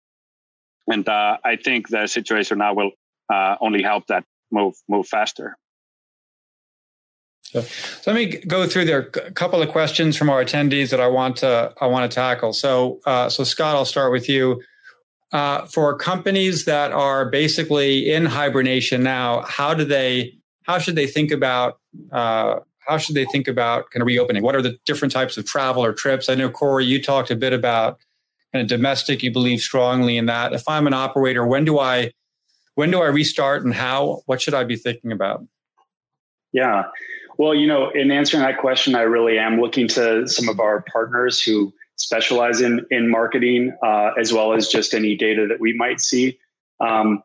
and uh, I think the situation now will uh, only help that move move faster. So, so, let me go through there a couple of questions from our attendees that I want to I want to tackle. So uh, so Scott, I'll start with you. Uh, for companies that are basically in hibernation now, how do they how should they think about uh, how should they think about kind of reopening? What are the different types of travel or trips? I know Kory, you talked a bit about kind of domestic. You believe strongly in that. If I'm an operator, when do I when do I restart and how? What should I be thinking about? Yeah. Well, you know, in answering that question, I really am looking to some of our partners who specialize in in marketing, uh, as well as just any data that we might see, um,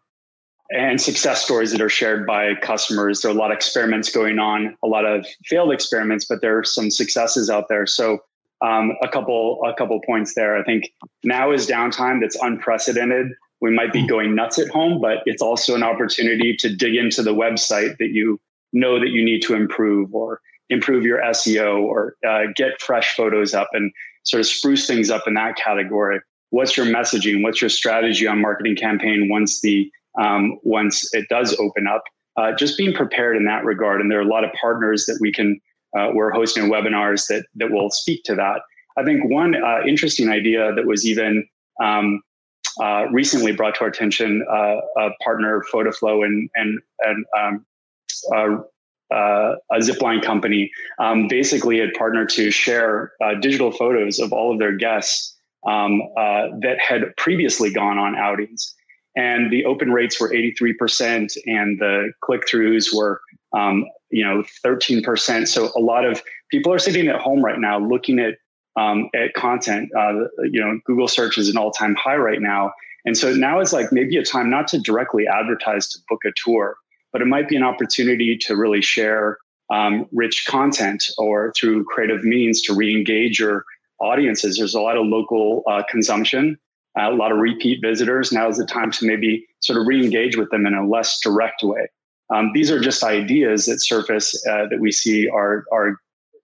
and success stories that are shared by customers. There are a lot of experiments going on, a lot of failed experiments, but there are some successes out there. So, um, a couple a couple points there. I think now is downtime that's unprecedented. We might be going nuts at home, but it's also an opportunity to dig into the website that you know that you need to improve or improve your SEO or uh, get fresh photos up and sort of spruce things up in that category. What's your messaging? What's your strategy on marketing campaign once the um, once it does open up? Uh, just being prepared in that regard. And there are a lot of partners that we can uh, we're hosting webinars that that will speak to that. I think one uh, interesting idea that was even um, uh, recently brought to our attention, uh, a partner, PhotoFlow, and and and um, uh, uh, a zipline company um, basically had partnered to share digital photos of all of their guests um, that had previously gone on outings. And the open rates were 83%, and the click throughs were, um, you know, 13%. So a lot of people are sitting at home right now looking at um, at content. Uh, you know, Google search is an all time high right now. And so now is like maybe a time not to directly advertise to book a tour, but it might be an opportunity to really share um, rich content or through creative means to re-engage your audiences. There's a lot of local uh, consumption, uh, a lot of repeat visitors. Now is the time to maybe sort of re-engage with them in a less direct way. Um, these are just ideas that surface uh, that we see are are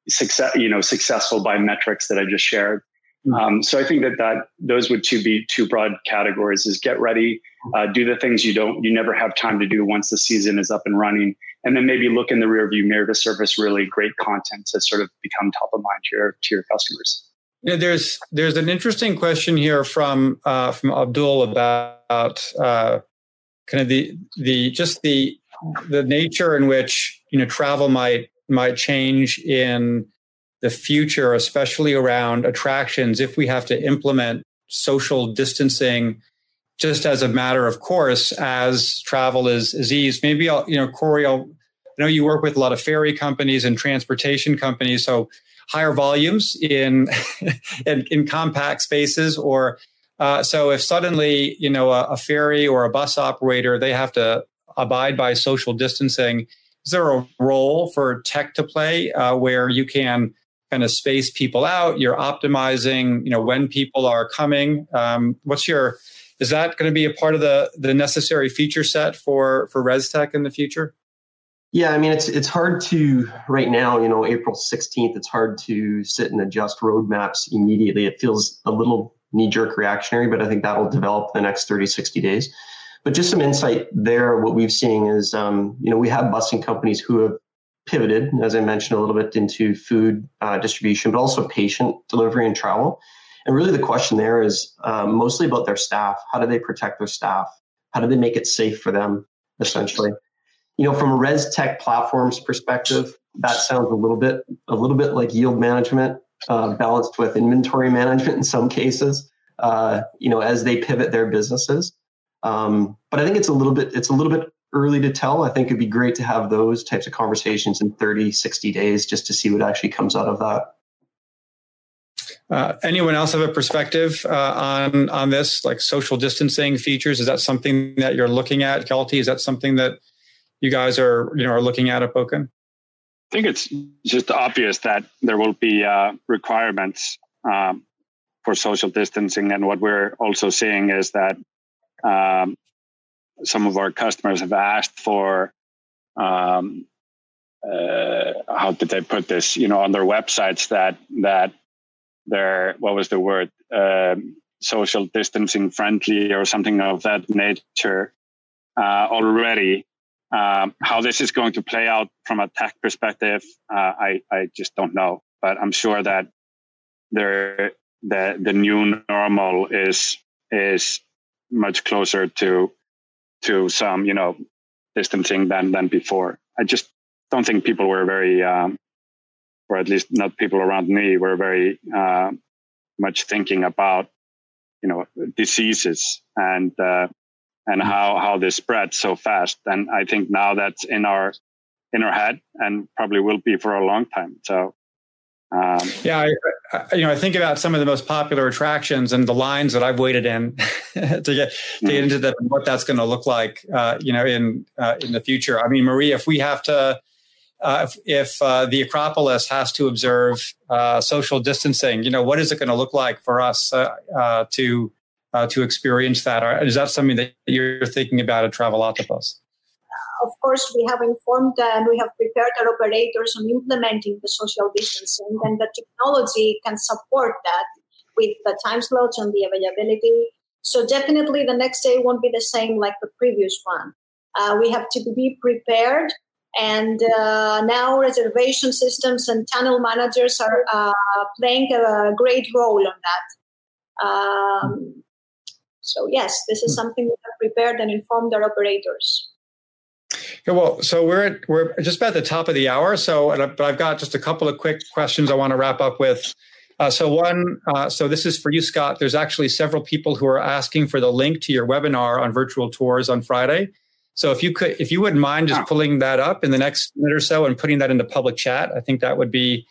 success, you know, successful by metrics that I just shared. Mm-hmm. Um, so I think that that those would two be two broad categories: is get ready, uh, do the things you don't, you never have time to do once the season is up and running, and then maybe look in the rearview mirror to surface really great content to sort of become top of mind to your to your customers. There's there's an interesting question here from uh, from Abdul about uh, kind of the the just the the nature in which you know travel might might change in the future, especially around attractions, if we have to implement social distancing just as a matter of course as travel is, is eased. Maybe I'll, you know, Kory, I'll, I know you work with a lot of ferry companies and transportation companies, so higher volumes in in, in compact spaces or uh, so if suddenly you know a, a, ferry or a bus operator they have to abide by social distancing is there a role for tech to play uh, where you can kind of space people out? You're optimizing you know when people are coming. Um, what's your is that going to be a part of the the necessary feature set for for ResTech in the future yeah, I mean it's it's hard to right now, you know, April 16th, it's hard to sit and adjust roadmaps immediately. It feels a little knee-jerk reactionary, but I think that'll develop the next 30, 60 days. But just some insight there, what we've seen is um, you know, we have busing companies who have pivoted, as I mentioned a little bit, into food uh, distribution, but also patient delivery and travel. And really the question there is um, mostly about their staff. How do they protect their staff? How do they make it safe for them, essentially? You know, from a res tech platforms perspective, that sounds a little bit a little bit like yield management uh, balanced with inventory management in some cases. Uh, you know, as they pivot their businesses. Um, but I think it's a little bit it's a little bit early to tell. I think it'd be great to have those types of conversations in 30, 60 days just to see what actually comes out of that. Uh, anyone else have a perspective uh, on on this, like social distancing features? Is that something that you're looking at, Hjalti? Is that something that you guys are you know are looking at at Bókun? I think it's just obvious that there will be uh, requirements um, for social distancing, and what we're also seeing is that um, some of our customers have asked for um, uh, how did they put this? You know, on their websites that that they're what was the word um, social distancing friendly or something of that nature uh, already um, how this is going to play out from a tech perspective, uh, I, I just don't know. But I'm sure that there the the new normal is is much closer to to some you know distancing than than before. I just don't think people were very, um, or at least not people around me, were very uh, much thinking about you know diseases and uh, and mm-hmm. how how this spread so fast. And I think now that's in our in our head and probably will be for a long time. So. Um, yeah, I, I, you know, I think about some of the most popular attractions and the lines that I've waited in to get to get mm-hmm. into that and what that's going to look like, uh, you know, in uh, in the future. I mean, Maria, if we have to, uh, if, if uh, the Acropolis has to observe uh, social distancing, you know, what is it going to look like for us uh, to uh, to experience that? Or is that something that you're thinking about at Travelotopos? Of course, we have informed and we have prepared our operators on implementing the social distancing, and the technology can support that with the time slots and the availability. So definitely, the next day won't be the same like the previous one. Uh, we have to be prepared and uh, now reservation systems and channel managers are uh, playing a great role on that. Um, so yes, this is hmm. something we have prepared and informed our operators. Yeah, well, so we're at, we're just about the top of the hour. So, but I've got just a couple of quick questions I want to wrap up with. Uh, so one, uh, so this is for you, Scott. There's actually several people who are asking for the link to your webinar on virtual tours on Friday. So if you could, if you wouldn't mind just pulling that up in the next minute or so and putting that into public chat, I think that would be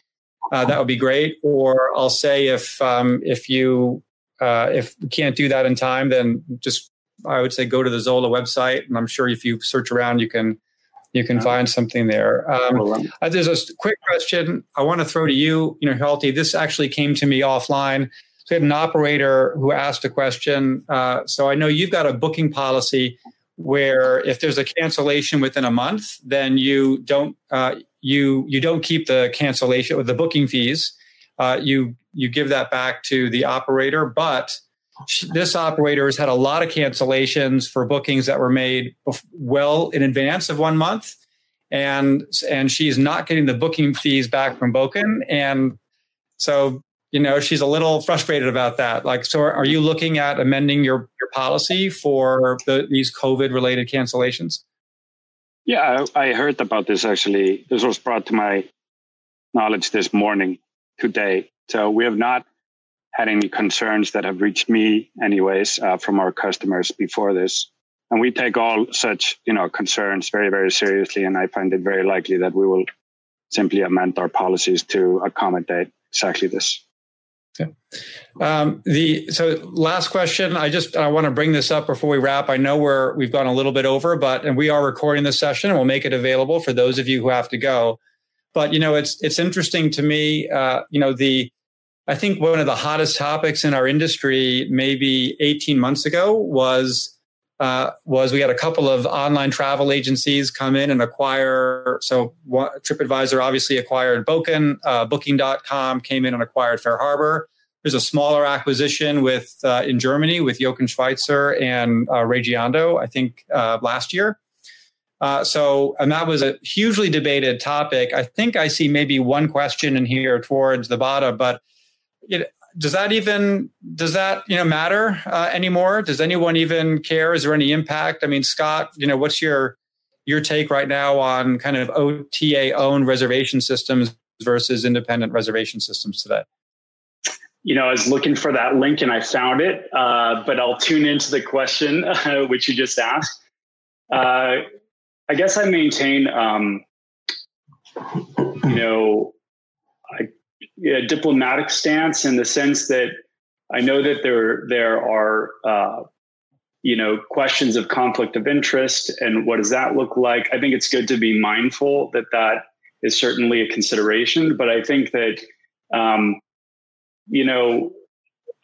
uh, that would be great. Or I'll say if um, if you uh, if we can't do that in time, then just I would say go to the Xola website, and I'm sure if you search around, you can you can find something there. Um, uh, there's a quick question I want to throw to you. You know, Hjalti, this actually came to me offline. So we had an operator who asked a question. Uh, so I know you've got a booking policy where if there's a cancellation within a month, then you don't uh, you you don't keep the cancellation or the booking fees. Uh, you you give that back to the operator. But this operator has had a lot of cancellations for bookings that were made well in advance of one month, and and she's not getting the booking fees back from Bókun, and so you know, she's a little frustrated about that. Like, so are you looking at amending your, your policy for the, these COVID related cancellations? Yeah, I, I heard about this actually. This was brought to my knowledge this morning, today. So we have not had any concerns that have reached me, anyways, uh, from our customers before this. And we take all such, you know, concerns very, very seriously. And I find it very likely that we will simply amend our policies to accommodate exactly this. Okay. Um, the so last question. I just I want to bring this up before we wrap. I know we're we've gone a little bit over, but and we are recording this session, and we'll make it available for those of you who have to go. But you know, it's it's interesting to me. Uh, you know, the I think one of the hottest topics in our industry, maybe 18 months ago, was uh, was we had a couple of online travel agencies come in and acquire. So TripAdvisor obviously acquired Bókun. Uh, Booking.com came in and acquired FareHarbor. There's a smaller acquisition with uh, in Germany with Jochen Schweizer and uh, Regiondo, I think uh, last year. Uh, so, and that was a hugely debated topic. I think I see maybe one question in here towards the bottom, but it, does that even does that you know matter uh, anymore? Does anyone even care? Is there any impact? I mean, Scott, you know, what's your your take right now on kind of OTA owned reservation systems versus independent reservation systems today? You know, I was looking for that link and I found it, uh, but I'll tune into the question uh, which you just asked. Uh, I guess I maintain, um, you know, I a diplomatic stance in the sense that I know that there there are uh, you know questions of conflict of interest and what does that look like. I think it's good to be mindful that that is certainly a consideration, but I think that um, you know.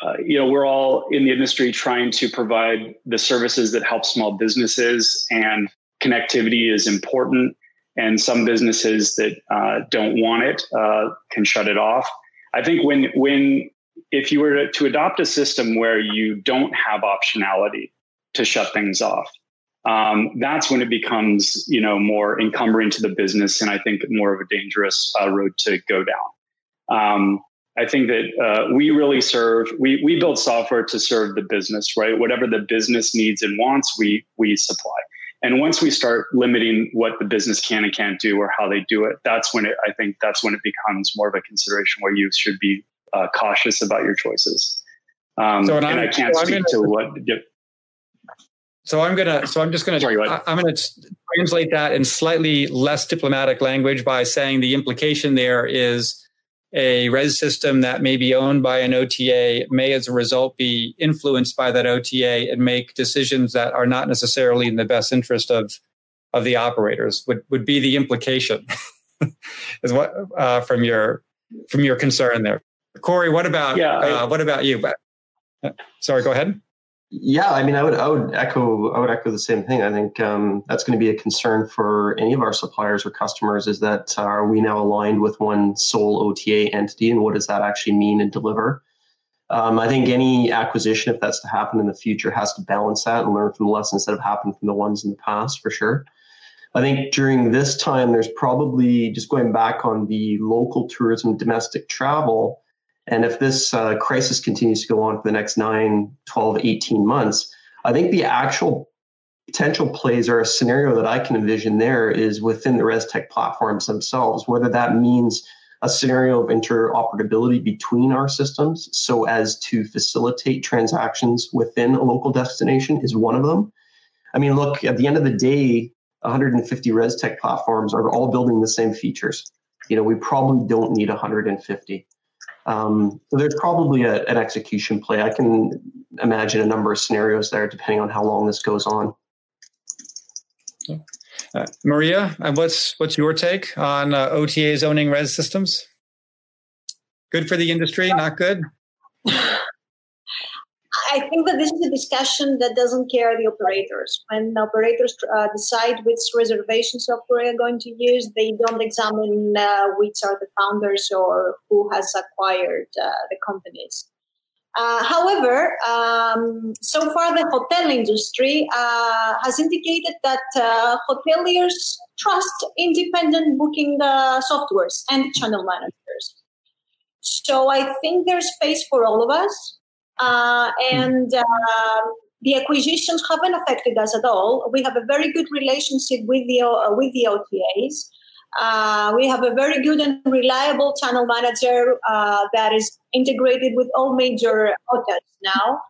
Uh, you know, we're all in the industry trying to provide the services that help small businesses, and connectivity is important and some businesses that uh, don't want it uh, can shut it off. I think when when if you were to, adopt a system where you don't have optionality to shut things off, um, that's when it becomes you know more encumbering to the business, and I think more of a dangerous uh, road to go down. Um, I think that uh, we really serve. We we build software to serve the business, right? Whatever the business needs and wants, we we supply. And once we start limiting what the business can and can't do or how they do it, that's when it, I think that's when it becomes more of a consideration where you should be uh, cautious about your choices. Um, so and, and I can't so speak gonna, to what. So I'm gonna. So I'm just gonna. Sorry, I'm gonna translate that in slightly less diplomatic language by saying the implication there is a res system that may be owned by an OTA may, as a result, be influenced by that OTA and make decisions that are not necessarily in the best interest of of the operators. Would would be the implication, is what uh, from your from your concern there, Kory. What about yeah, I, uh, what about you? Uh, sorry, go ahead. Yeah, I mean, I would, I would echo, I would echo the same thing. I think um, that's going to be a concern for any of our suppliers or customers. Is that uh, are we now aligned with one sole OTA entity, and what does that actually mean and deliver? Um, I think any acquisition, if that's to happen in the future, has to balance that and learn from the lessons that have happened from the ones in the past, for sure. I think during this time, there's probably just going back on the local tourism, domestic travel and if this uh, crisis continues to go on for the next 9, 12, 18 months, I think the actual potential plays or a scenario that I can envision there is within the ResTech platforms themselves, whether that means a scenario of interoperability between our systems so as to facilitate transactions within a local destination is one of them. I mean, look, at the end of the day, 150 ResTech platforms are all building the same features. You know, we probably don't need 150. Um, so there's probably a, an execution play. I can imagine a number of scenarios there, depending on how long this goes on. Uh, Maria, what's what's your take on uh, OTA zoning res systems? Good for the industry, not good. I think that this is a discussion that doesn't care the operators. When operators uh, decide which reservation software they're going to use, they don't examine uh, which are the founders or who has acquired uh, the companies. Uh, however, um, so far the hotel industry uh, has indicated that uh, hoteliers trust independent booking softwares and channel managers. So I think there's space for all of us. Uh, and uh, the acquisitions haven't affected us at all. We have a very good relationship with the uh, with the OTAs. Uh, we have a very good and reliable channel manager uh, that is integrated with all major hotels now.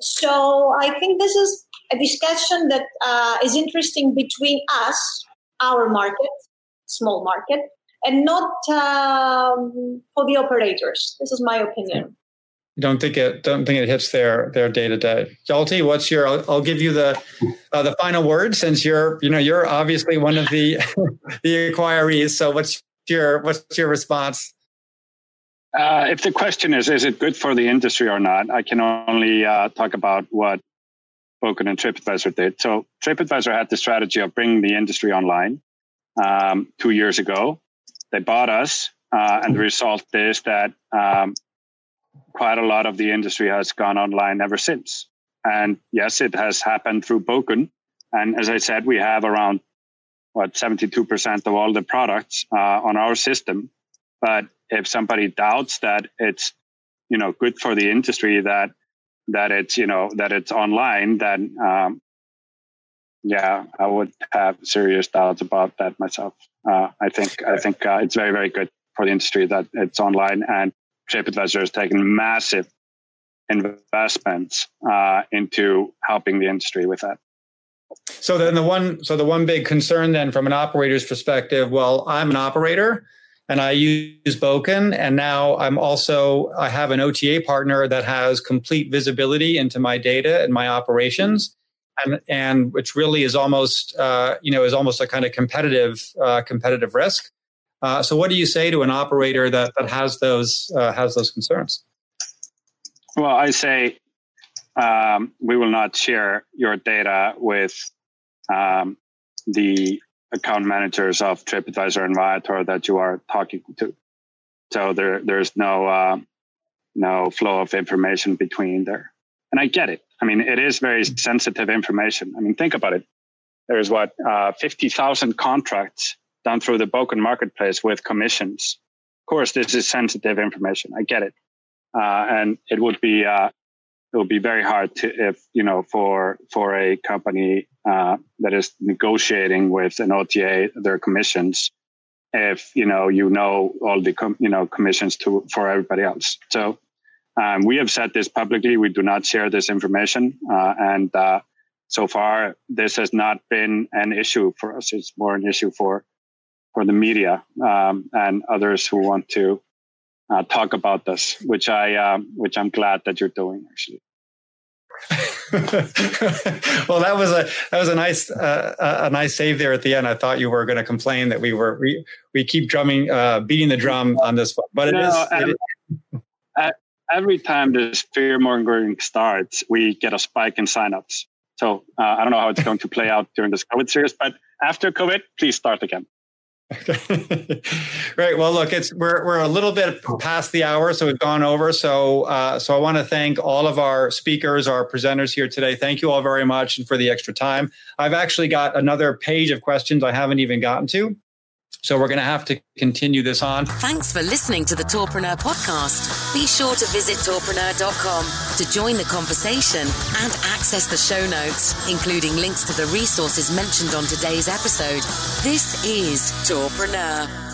So I think this is a discussion that uh, is interesting between us, our market, small market, and not um, for the operators. This is my opinion don't think it don't think it hits their their day to day. Hjalti, what's your? I'll, I'll, give you the uh, the final word since you're you know you're obviously one of the the inquiries. So what's your what's your response? Uh, if the question is is it good for the industry or not, I can only uh, talk about what Bókun and TripAdvisor did. So TripAdvisor had the strategy of bringing the industry online um, two years ago. They bought us, uh, and the result is that um, quite a lot of the industry has gone online ever since. And yes, it has happened through Bókun. And as I said, we have around what 72% of all the products uh, on our system. But if somebody doubts that it's you know good for the industry that that it's you know that it's online, then um, yeah, I would have serious doubts about that myself. Uh, I think I think uh, it's very very good for the industry that it's online and TripAdvisor has taken massive investments uh, into helping the industry with that. So then the one, so the one big concern then from an operator's perspective, well, I'm an operator and I use Bókun, and now I'm also I have an OTA partner that has complete visibility into my data and my operations, and and which really is almost uh, you know is almost a kind of competitive uh, competitive risk. Uh, so, what do you say to an operator that that has those uh, has those concerns? Well, I say um, we will not share your data with um, the account managers of TripAdvisor and Viator that you are talking to. So there, there's no uh, no flow of information between there, and I get it. I mean, it is very sensitive information. I mean, think about it. There's what uh, fifty thousand contracts done through the Bókun marketplace with commissions. Of course, this is sensitive information. I get it, uh, and it would be uh, it would be very hard to if you know for for a company uh, that is negotiating with an OTA their commissions if you know you know all the com- you know commissions to for everybody else. So um, we have said this publicly. We do not share this information, uh, and uh, so far this has not been an issue for us. It's more an issue for for the media um, and others who want to uh, talk about this, which I um, which I'm glad that you're doing actually. well, that was a that was a nice uh, a nice save there at the end. I thought you were going to complain that we were we we keep drumming uh, beating the drum on this one, but it no, is. Every, it is. every time this fear mongering starts, we get a spike in signups. So uh, I don't know how it's going to play out during this COVID series, but after COVID, please start again. right. Well, look, it's we're we're a little bit past the hour, so we've gone over. So uh, so I want to thank all of our speakers, our presenters here today. Thank you all very much and for the extra time. I've actually got another page of questions I haven't even gotten to. So we're going to have to continue this on. Thanks for listening to the Tourpreneur podcast. Be sure to visit tourpreneur.com to join the conversation and access the show notes, including links to the resources mentioned on today's episode. This is Tourpreneur.